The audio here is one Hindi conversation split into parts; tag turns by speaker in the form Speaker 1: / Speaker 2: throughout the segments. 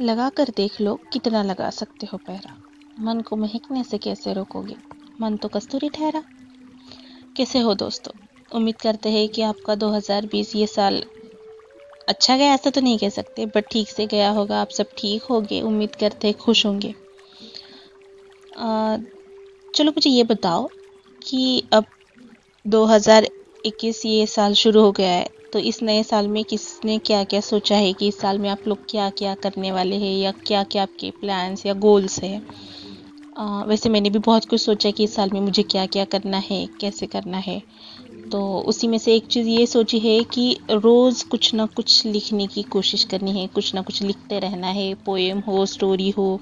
Speaker 1: लगा कर देख लो कितना लगा सकते हो पहरा। मन को महकने से कैसे रोकोगे? मन तो कस्तूरी ठहरा। कैसे हो दोस्तों? उम्मीद करते हैं कि आपका 2020 ये साल अच्छा गया, ऐसा तो नहीं कह सकते बट ठीक से गया होगा, आप सब ठीक होंगे, उम्मीद करते हैं खुश होंगे। चलो मुझे ये बताओ कि अब 2021 ये साल शुरू हो गया है तो इस नए साल में किसने क्या क्या सोचा है कि इस साल में आप लोग क्या क्या करने वाले हैं या क्या क्या आपके प्लान्स या गोल्स हैं? वैसे मैंने भी बहुत कुछ सोचा कि इस साल में मुझे क्या क्या करना है कैसे करना है। तो उसी में से एक चीज़ ये सोची है कि रोज़ कुछ ना कुछ लिखने की कोशिश करनी है कुछ ना कुछ लिखते रहना है पोएम हो स्टोरी हो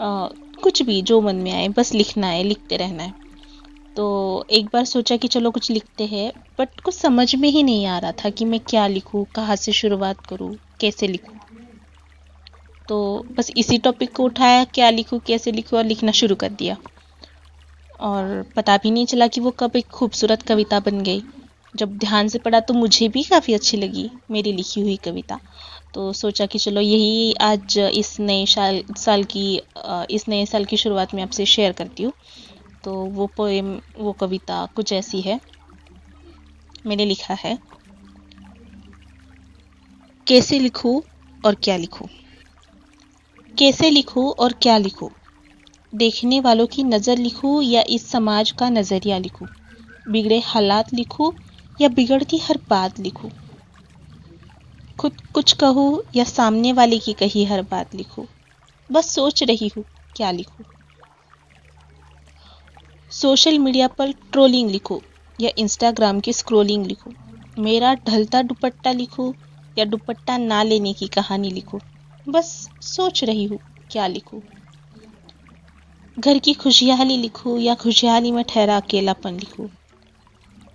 Speaker 1: आ, कुछ भी जो मन में आए बस लिखना है लिखते रहना है। तो एक बार सोचा कि चलो कुछ लिखते हैं बट कुछ समझ में ही नहीं आ रहा था कि मैं क्या लिखूँ, कहाँ से शुरुआत करूँ, कैसे लिखूँ। तो बस इसी टॉपिक को उठाया, क्या लिखूँ, कैसे लिखूँ और लिखना शुरू कर दिया। और पता भी नहीं चला कि वो कब एक खूबसूरत कविता बन गई। जब ध्यान से पढ़ा तो मुझे भी काफ़ी अच्छी लगी मेरी लिखी हुई कविता। तो सोचा कि चलो यही आज इस नए साल साल की इस नए साल की शुरुआत में आपसे शेयर करती हूँ। तो वो पोएम वो कविता कुछ ऐसी है। मैंने लिखा है। कैसे लिखूं और क्या लिखूं? कैसे लिखूं और क्या लिखूं? देखने वालों की नज़र लिखूं या इस समाज का नज़रिया लिखूं? बिगड़े हालात लिखूं या बिगड़ती हर बात लिखूं? खुद कुछ कहूँ या सामने वाले की कही हर बात लिखूं? बस सोच रही हूँ, क्या लिखूं? सोशल मीडिया पर ट्रोलिंग लिखो या इंस्टाग्राम की स्क्रोलिंग लिखो। मेरा ढलता दुपट्टा लिखो या दुपट्टा ना लेने की कहानी लिखो। बस सोच रही हूँ, क्या लिखूं? घर की खुशहाली लिखूं या खुशहाली में ठहरा अकेलापन लिखूं?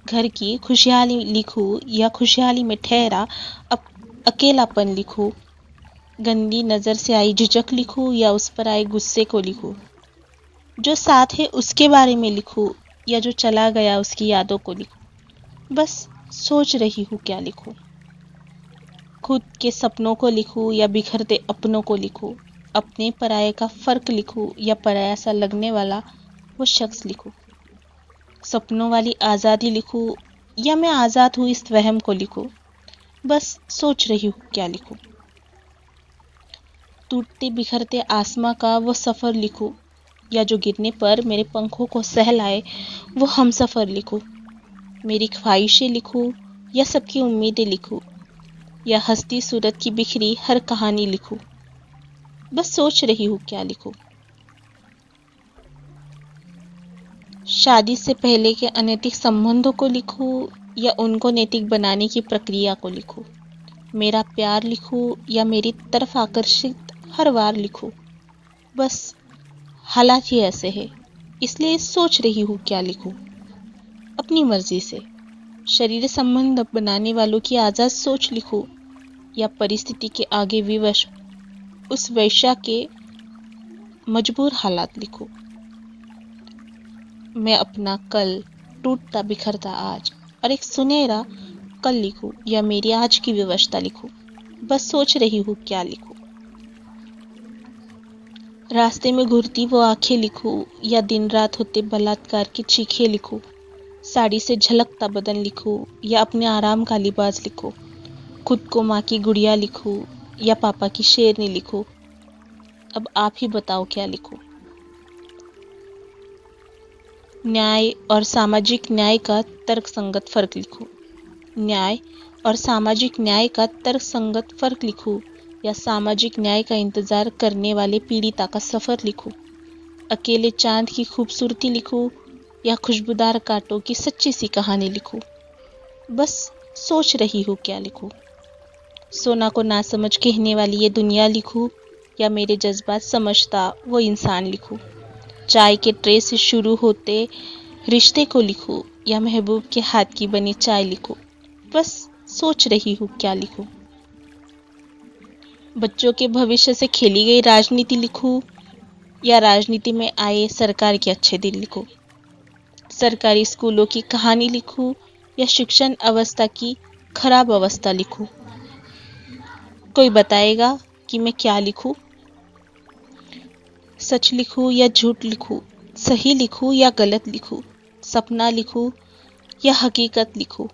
Speaker 1: घर की खुशहाली लिखूं या खुशहाली में ठहरा अकेलापन लिखूं? गंदी नज़र से आई झिझक लिखूं या उस पर आए गुस्से को लिखूं? जो साथ है उसके बारे में लिखूं, या जो चला गया उसकी यादों को लिखूं? बस सोच रही हूँ क्या लिखूं। खुद के सपनों को लिखूं, या बिखरते अपनों को लिखूं? अपने पराये का फ़र्क लिखूं, या पराया सा लगने वाला वो शख्स लिखूं? सपनों वाली आज़ादी लिखूं, या मैं आज़ाद हूँ इस वहम को लिखूं? बस सोच रही हूँ क्या लिखूं। टूटते बिखरते आसमां का वो सफ़र लिखूं या जो गिरने पर मेरे पंखों को सहलाए वो हम सफ़र लिखूं। मेरी ख्वाहिशें लिखूं या सबकी उम्मीदें लिखूं, या हस्ती सूरत की बिखरी हर कहानी लिखूं। बस सोच रही हूँ क्या लिखूं। शादी से पहले के अनैतिक संबंधों को लिखूं या उनको नैतिक बनाने की प्रक्रिया को लिखूं। मेरा प्यार लिखूं या मेरी तरफ़ आकर्षित हर बार लिखूं। बस हालात ही ऐसे है, इसलिए सोच रही हूँ क्या लिखूं। अपनी मर्ज़ी से। शरीर संबंध बनाने वालों की आज़ाद सोच लिखूं, या परिस्थिति के आगे विवश उस वैश्या के मजबूर हालात लिखो। मैं अपना कल टूटता बिखरता आज, और एक सुनहरा कल लिखूं, या मेरी आज की व्यवस्था लिखूं। बस सोच रही हूँ क्या लिखूं। रास्ते में घुरती वो आँखें लिखूं, या दिन रात होते बलात्कार की चीखें लिखूं, साड़ी से झलकता बदन लिखूं, या अपने आराम का लिबास लिखूं, खुद को माँ की गुड़िया लिखूं, या पापा की शेरनी लिखो। अब आप ही बताओ क्या लिखो। न्याय और सामाजिक न्याय का तर्क संगत फ़र्क लिखो। न्याय और सामाजिक न्याय का तर्क संगत फ़र्क लिखो। या सामाजिक न्याय का इंतज़ार करने वाले पीड़िता का सफ़र लिखो। अकेले चाँद की खूबसूरती लिखो या खुशबूदार कांटों की सच्ची सी कहानी लिखो। बस सोच रही हूँ क्या लिखूं? सोना को ना समझ कहने वाली ये दुनिया लिखूं या मेरे जज्बात समझता वो इंसान लिखूं। चाय के ट्रे से शुरू होते रिश्ते को लिखूं या महबूब के हाथ की बनी चाय लिखूं। बस सोच रही हूँ क्या लिखूं? बच्चों के भविष्य से खेली गई राजनीति लिखूं या राजनीति में आए सरकार के अच्छे दिन लिखूं? सरकारी स्कूलों की कहानी लिखूं या शिक्षण अवस्था की खराब अवस्था लिखूं? कोई बताएगा कि मैं क्या लिखूं? सच लिखूं या झूठ लिखूं? सही लिखूं या गलत लिखूं? सपना लिखूं या हकीकत लिखूं?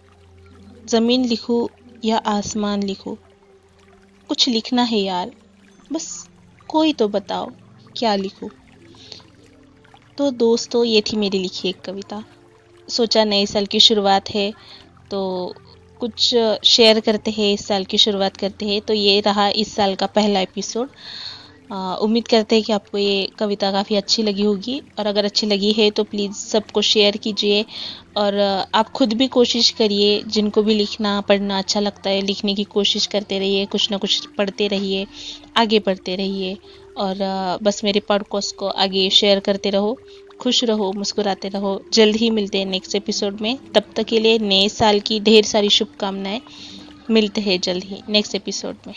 Speaker 1: ज़मीन लिखूं या आसमान लिखूं? कुछ लिखना है यार। बस कोई तो बताओ, क्या लिखूं? तो दोस्तों, ये थी मेरी लिखी एक कविता। सोचा नए साल की शुरुआत है तो कुछ शेयर करते हैं, इस साल की शुरुआत करते हैं। तो ये रहा इस साल का पहला एपिसोड। उम्मीद करते हैं कि आपको ये कविता काफ़ी अच्छी लगी होगी। और अगर अच्छी लगी है तो प्लीज़ सबको शेयर कीजिए। और आप खुद भी कोशिश करिए, जिनको भी लिखना, पढ़ना अच्छा लगता है, लिखने की कोशिश करते रहिए, कुछ ना कुछ पढ़ते रहिए, आगे बढ़ते रहिए। और बस मेरे पॉडकास्ट को आगे शेयर करते रहो, खुश रहो, मुस्कुराते रहो। जल्द ही मिलते हैं नेक्स्ट एपिसोड में। तब तक के लिए नए साल की ढेर सारी शुभकामनाएँ। मिलते हैं जल्द ही नेक्स्ट एपिसोड में।